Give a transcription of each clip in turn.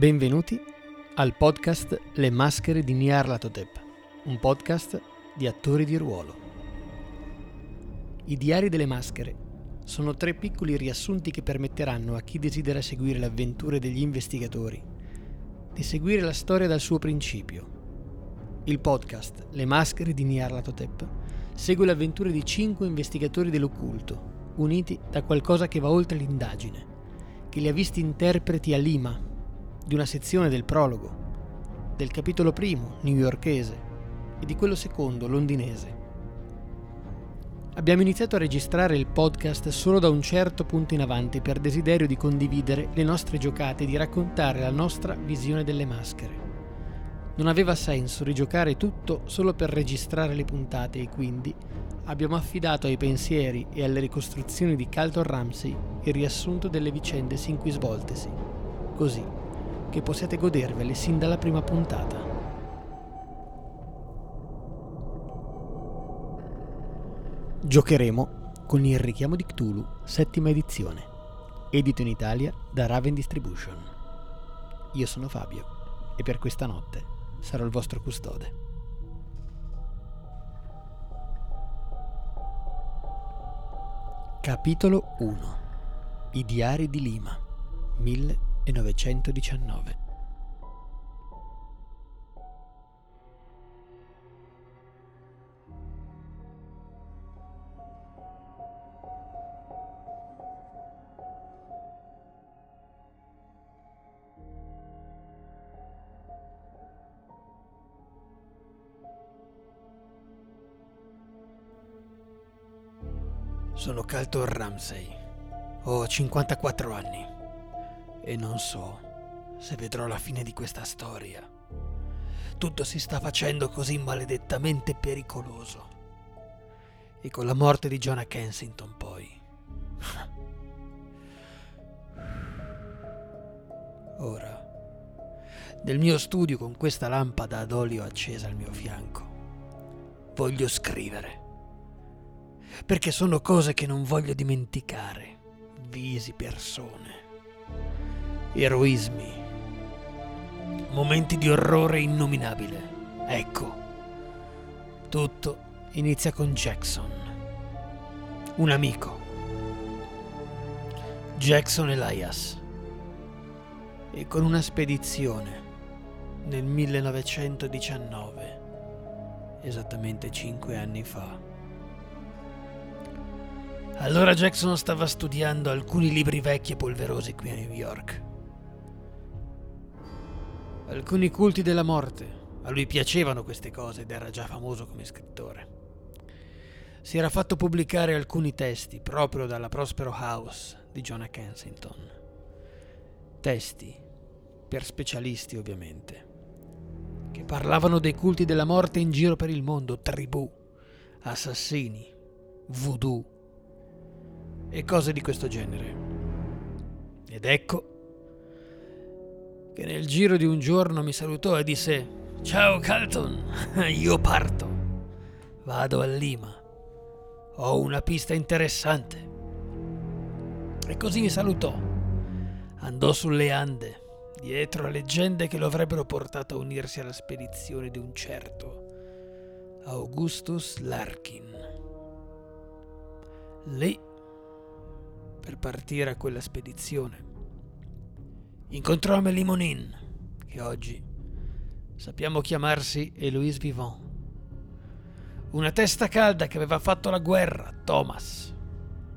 Benvenuti al podcast Le maschere di Nyarlathotep, un podcast di attori di ruolo. I diari delle maschere sono tre piccoli riassunti che permetteranno a chi desidera seguire le avventure degli investigatori di seguire la storia dal suo principio. Il podcast Le maschere di Nyarlathotep segue le avventure di cinque investigatori dell'occulto, uniti da qualcosa che va oltre l'indagine, che li ha visti interpreti a Lima, di una sezione del prologo, del capitolo primo newyorkese e di quello secondo londinese. Abbiamo iniziato a registrare il podcast solo da un certo punto in avanti per desiderio di condividere le nostre giocate e di raccontare la nostra visione delle maschere. Non aveva senso rigiocare tutto solo per registrare le puntate e quindi abbiamo affidato ai pensieri e alle ricostruzioni di Carlton Ramsey il riassunto delle vicende sin qui svoltesi. Così che possiate godervele sin dalla prima puntata. Giocheremo con il richiamo di Cthulhu, settima edizione, edito in Italia da Raven Distribution. Io sono Fabio e per questa notte sarò il vostro custode. Capitolo 1 I diari di Lima 1000 1919. Sono Calton Ramsey. Ho 54 anni e non so se vedrò la fine di questa storia. Tutto si sta facendo così maledettamente pericoloso. E con la morte di Jonah Kensington poi. Ora, nel mio studio con questa lampada ad olio accesa al mio fianco, voglio scrivere. Perché sono cose che non voglio dimenticare, visi, persone eroismi, momenti di orrore innominabile. Ecco, tutto inizia con Jackson, un amico. Jackson Elias. E con una spedizione nel 1919, esattamente cinque anni fa. Allora Jackson stava studiando alcuni libri vecchi e polverosi qui a New York alcuni culti della morte. A lui piacevano queste cose ed era già famoso come scrittore. Si era fatto pubblicare alcuni testi proprio dalla Prospero House di Jonah Kensington. Testi per specialisti ovviamente, che parlavano dei culti della morte in giro per il mondo, tribù, assassini, voodoo e cose di questo genere. Ed ecco che nel giro di un giorno mi salutò e disse Ciao Calton, io parto. Vado a Lima. Ho una pista interessante. E così mi salutò. Andò sulle Ande, dietro a leggende che lo avrebbero portato a unirsi alla spedizione di un certo Augustus Larkin. Lì, per partire a quella spedizione, incontrò Amélie Monin, che oggi sappiamo chiamarsi Eloise Vivant. Una testa calda che aveva fatto la guerra, Thomas,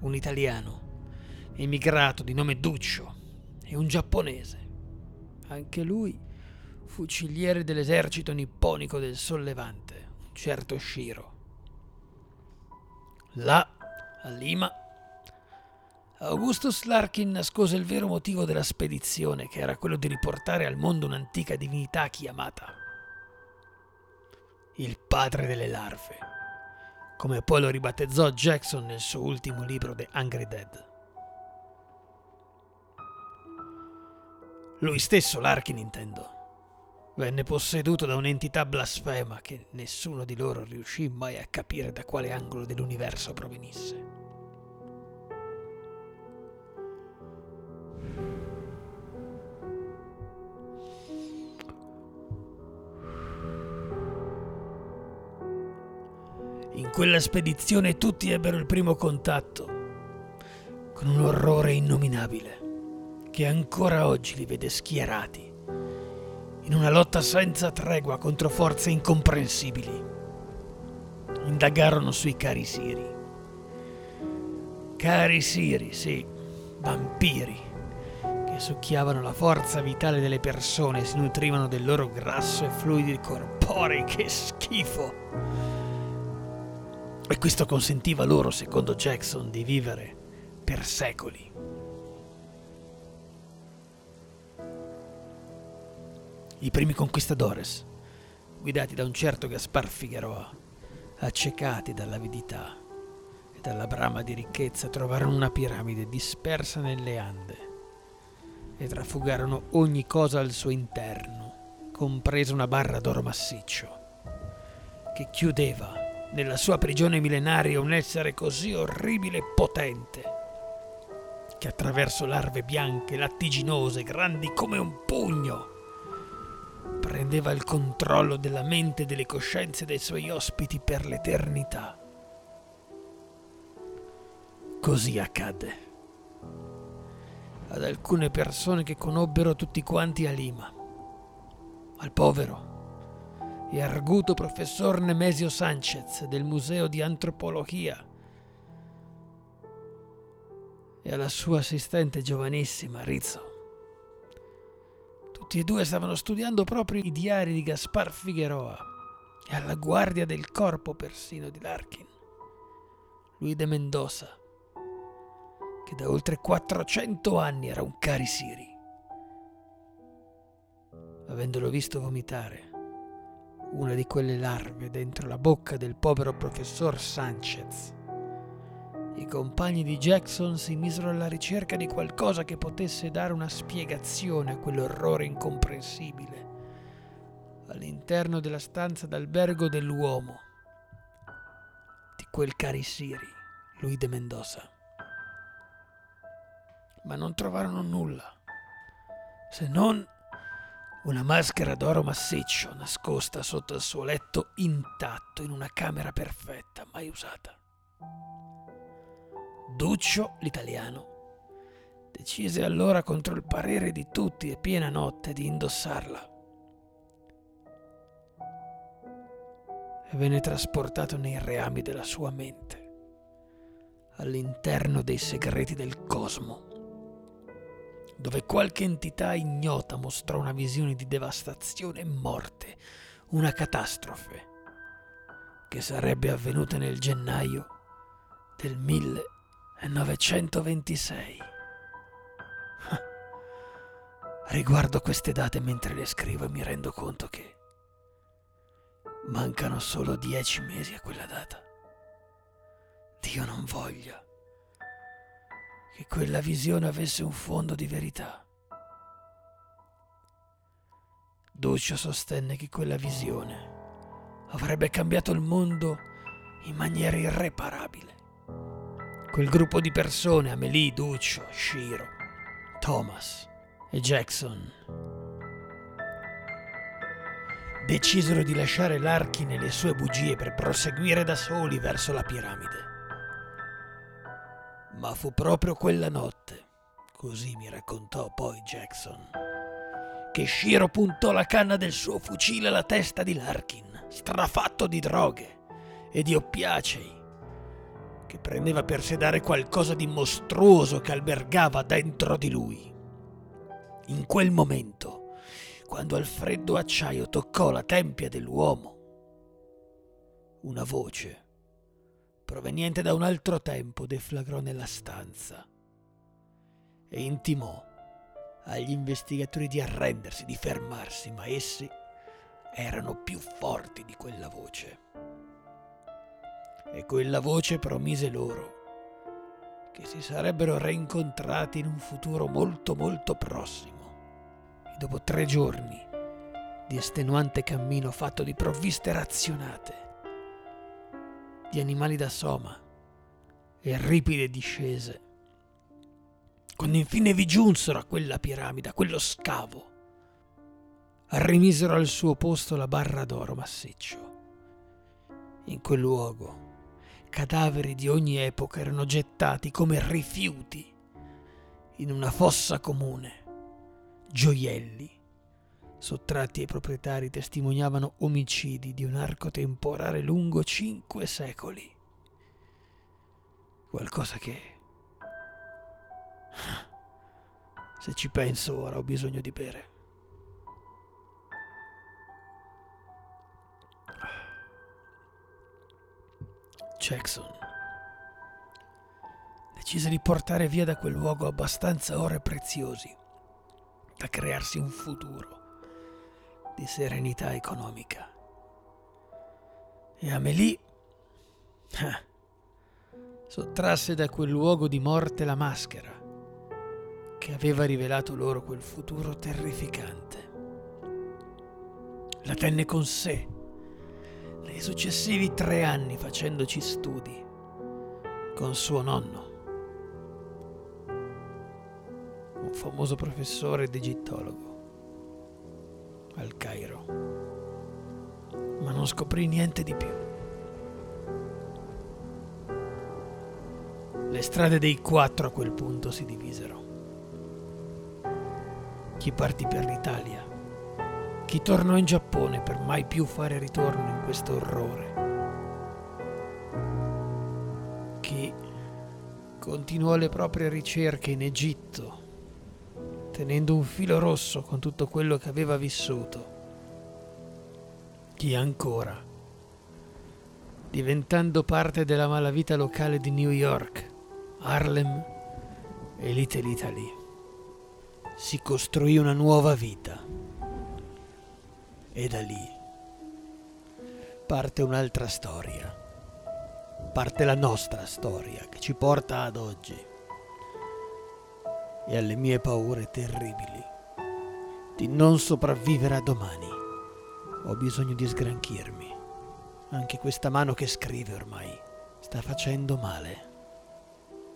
un italiano, emigrato di nome Duccio, e un giapponese, anche lui fuciliere dell'esercito nipponico del sollevante, un certo Shiro. Là, a Lima, Augustus Larkin nascose il vero motivo della spedizione, che era quello di riportare al mondo un'antica divinità chiamata il padre delle larve, come poi lo ribattezzò Jackson nel suo ultimo libro The Hungry Dead. Lui stesso, Larkin intendo, venne posseduto da un'entità blasfema che nessuno di loro riuscì mai a capire da quale angolo dell'universo provenisse. Quella spedizione tutti ebbero il primo contatto con un orrore innominabile che ancora oggi li vede schierati in una lotta senza tregua contro forze incomprensibili. Indagarono sui cari siri. Cari siri, sì, vampiri, che succhiavano la forza vitale delle persone e si nutrivano del loro grasso e fluidi corporei. Che schifo! E questo consentiva loro, secondo Jackson, di vivere per secoli. I primi conquistadores, guidati da un certo Gaspar Figueroa, accecati dall'avidità e dalla brama di ricchezza, trovarono una piramide dispersa nelle Ande e trafugarono ogni cosa al suo interno, compresa una barra d'oro massiccio, che chiudeva nella sua prigione millenaria un essere così orribile e potente che attraverso larve bianche, lattiginose, grandi come un pugno, prendeva il controllo della mente e delle coscienze dei suoi ospiti per l'eternità. Così accadde ad alcune persone che conobbero tutti quanti a Lima, al povero e arguto professor Nemesio Sanchez del Museo di Antropologia e alla sua assistente giovanissima Rizzo. Tutti e due stavano studiando proprio i diari di Gaspar Figueroa e alla guardia del corpo persino di Larkin. Lui de Mendoza, che da oltre 400 anni era un carisiri. Avendolo visto vomitare, una di quelle larve dentro la bocca del povero professor Sanchez, i compagni di Jackson si misero alla ricerca di qualcosa che potesse dare una spiegazione a quell'orrore incomprensibile all'interno della stanza d'albergo dell'uomo, di quel carisiri, lui de Mendoza. Ma non trovarono nulla, se non una maschera d'oro massiccio nascosta sotto il suo letto intatto in una camera perfetta, mai usata. Duccio, l'italiano, decise allora contro il parere di tutti e piena notte di indossarla. E venne trasportato nei reami della sua mente, all'interno dei segreti del cosmo, dove qualche entità ignota mostrò una visione di devastazione e morte, una catastrofe che sarebbe avvenuta nel gennaio del 1000 926. Riguardo queste date mentre le scrivo e mi rendo conto che mancano solo dieci mesi a quella data. Dio non voglia che quella visione avesse un fondo di verità. Duccio sostenne che quella visione avrebbe cambiato il mondo in maniera irreparabile. Quel gruppo di persone, Amelie, Duccio, Shiro, Thomas e Jackson, decisero di lasciare Larkin e le sue bugie per proseguire da soli verso la piramide. Ma fu proprio quella notte, così mi raccontò poi Jackson, che Shiro puntò la canna del suo fucile alla testa di Larkin, strafatto di droghe e di oppiacei che prendeva per sedare qualcosa di mostruoso che albergava dentro di lui. In quel momento, quando al freddo acciaio toccò la tempia dell'uomo, una voce, proveniente da un altro tempo, deflagrò nella stanza e intimò agli investigatori di arrendersi, di fermarsi, ma essi erano più forti di quella voce e quella voce promise loro che si sarebbero reincontrati in un futuro molto molto prossimo. E dopo tre giorni di estenuante cammino fatto di provviste razionate, di animali da soma e ripide discese, quando infine vi giunsero a quella piramide, a quello scavo, rimisero al suo posto la barra d'oro massiccio. In quel luogo cadaveri di ogni epoca erano gettati come rifiuti in una fossa comune. Gioielli, sottratti ai proprietari, testimoniavano omicidi di un arco temporale lungo cinque secoli. Qualcosa che... Se ci penso ora ho bisogno di bere. Jackson decise di portare via da quel luogo abbastanza ore preziosi da crearsi un futuro di serenità economica. E Amélie eh, sottrasse da quel luogo di morte la maschera che aveva rivelato loro quel futuro terrificante. La tenne con sé nei successivi tre anni facendoci studi con suo nonno, un famoso professore ed egittologo al Cairo, ma non scoprì niente di più. Le strade dei quattro a quel punto si divisero. Chi partì per l'Italia, chi tornò in Giappone per mai più fare ritorno in questo orrore, chi continuò le proprie ricerche in Egitto tenendo un filo rosso con tutto quello che aveva vissuto. Chi ancora, diventando parte della malavita locale di New York, Harlem e Little Italy, si costruì una nuova vita. E da lì parte un'altra storia, parte la nostra storia che ci porta ad oggi e alle mie paure terribili di non sopravvivere a domani. Ho bisogno di sgranchirmi. Anche questa mano che scrive ormai sta facendo male.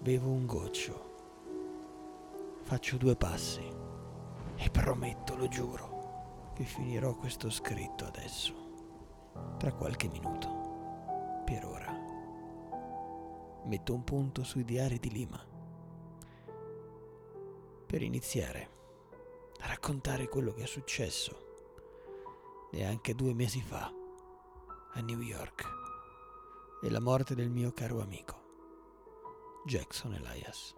Bevo un goccio. Faccio due passi e prometto, lo giuro, che finirò questo scritto adesso, tra qualche minuto. Per ora. Metto un punto sui diari di Lima per iniziare a raccontare quello che è successo neanche due mesi fa a New York e la morte del mio caro amico Jackson Elias.